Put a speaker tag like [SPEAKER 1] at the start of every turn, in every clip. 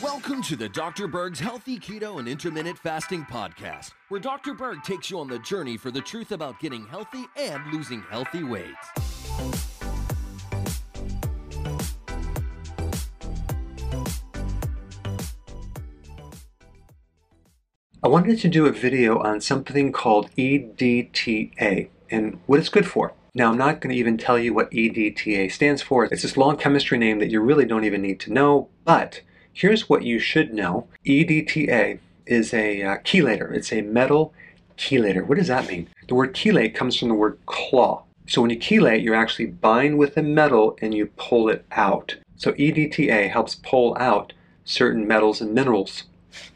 [SPEAKER 1] Welcome to the Dr. Berg's Healthy Keto and Intermittent Fasting Podcast, where Dr. Berg takes you on the journey for the truth about getting healthy and losing healthy weight.
[SPEAKER 2] I wanted to do a video on something called EDTA and what it's good for. Now, I'm not going to even tell you what EDTA stands for. It's this long chemistry name that you really don't even need to know, but here's what you should know. EDTA is a uh, chelator. It's a metal chelator. What does that mean? The word chelate comes from the word claw. So when you chelate, you actually bind with a metal and you pull it out. So EDTA helps pull out certain metals and minerals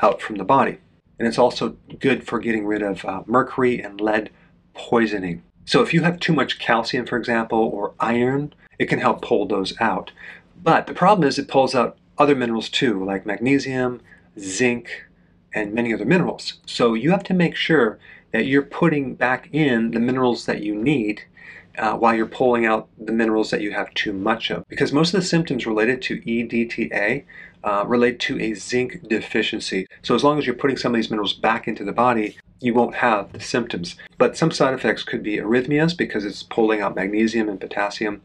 [SPEAKER 2] out from the body and it's also good for getting rid of uh, mercury and lead poisoning. So if you have too much calcium, for example, or iron, it can help pull those out. But the problem is it pulls out other minerals too, like magnesium, zinc, and many other minerals. So you have to make sure that you're putting back in the minerals that you need uh, while you're pulling out the minerals that you have too much of. Because most of the symptoms related to EDTA uh, relate to a zinc deficiency. So as long as you're putting some of these minerals back into the body, you won't have the symptoms. But some side effects could be arrhythmias because it's pulling out magnesium and potassium,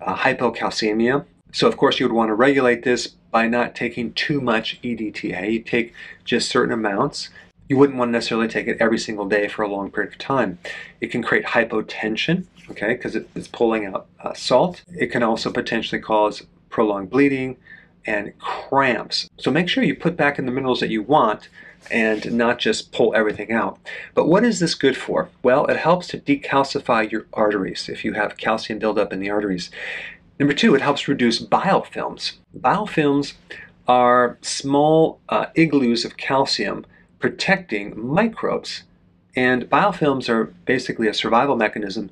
[SPEAKER 2] uh, hypocalcemia. So of course you would want to regulate this by not taking too much EDTA. You take just certain amounts. You wouldn't want to necessarily take it every single day for a long period of time. It can create hypotension, okay, because it's pulling out uh, salt. It can also potentially cause prolonged bleeding, and cramps. So make sure you put back in the minerals that you want and not just pull everything out. But what is this good for? Well, it helps to decalcify your arteries if you have calcium buildup in the arteries. Number two, it helps reduce biofilms. Biofilms are small uh, igloos of calcium protecting microbes. And biofilms are basically a survival mechanism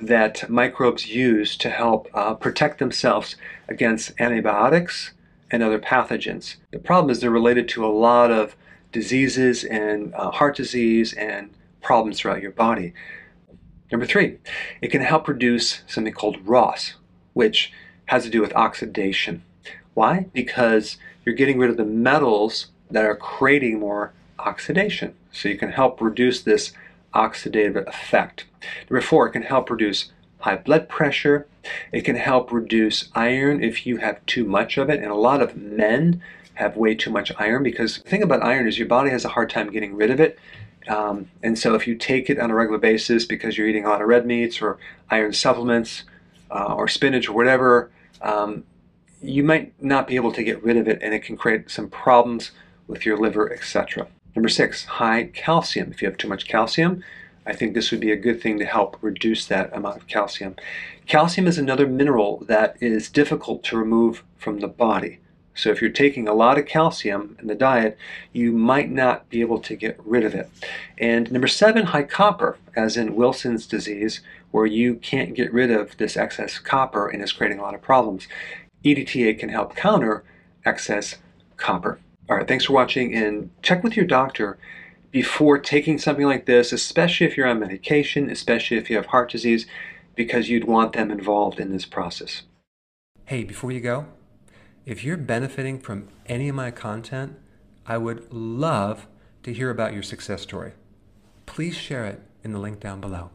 [SPEAKER 2] that microbes use to help uh, protect themselves against antibiotics, and other pathogens. The problem is they're related to a lot of diseases and uh, heart disease and problems throughout your body. Number three, it can help reduce something called ROS, which has to do with oxidation. Why? Because you're getting rid of the metals that are creating more oxidation. So you can help reduce this oxidative effect. Number four, it can help reduce high blood pressure. It can help reduce iron if you have too much of it. And a lot of men have way too much iron because the thing about iron is your body has a hard time getting rid of it. Um, and so if you take it on a regular basis because you're eating a lot of red meats or iron supplements uh, or spinach or whatever, um, you might not be able to get rid of it and it can create some problems with your liver, etc. Number six, high calcium. If you have too much calcium, I think this would be a good thing to help reduce that amount of calcium. Calcium is another mineral that is difficult to remove from the body. So if you're taking a lot of calcium in the diet, you might not be able to get rid of it. And number seven, high copper, as in Wilson's disease, where you can't get rid of this excess copper and is creating a lot of problems. EDTA can help counter excess copper. All right, thanks for watching and check with your doctor before taking something like this, especially if you're on medication, especially if you have heart disease, because you'd want them involved in this process.
[SPEAKER 3] Hey, before you go, if you're benefiting from any of my content, I would love to hear about your success story. Please share it in the link down below.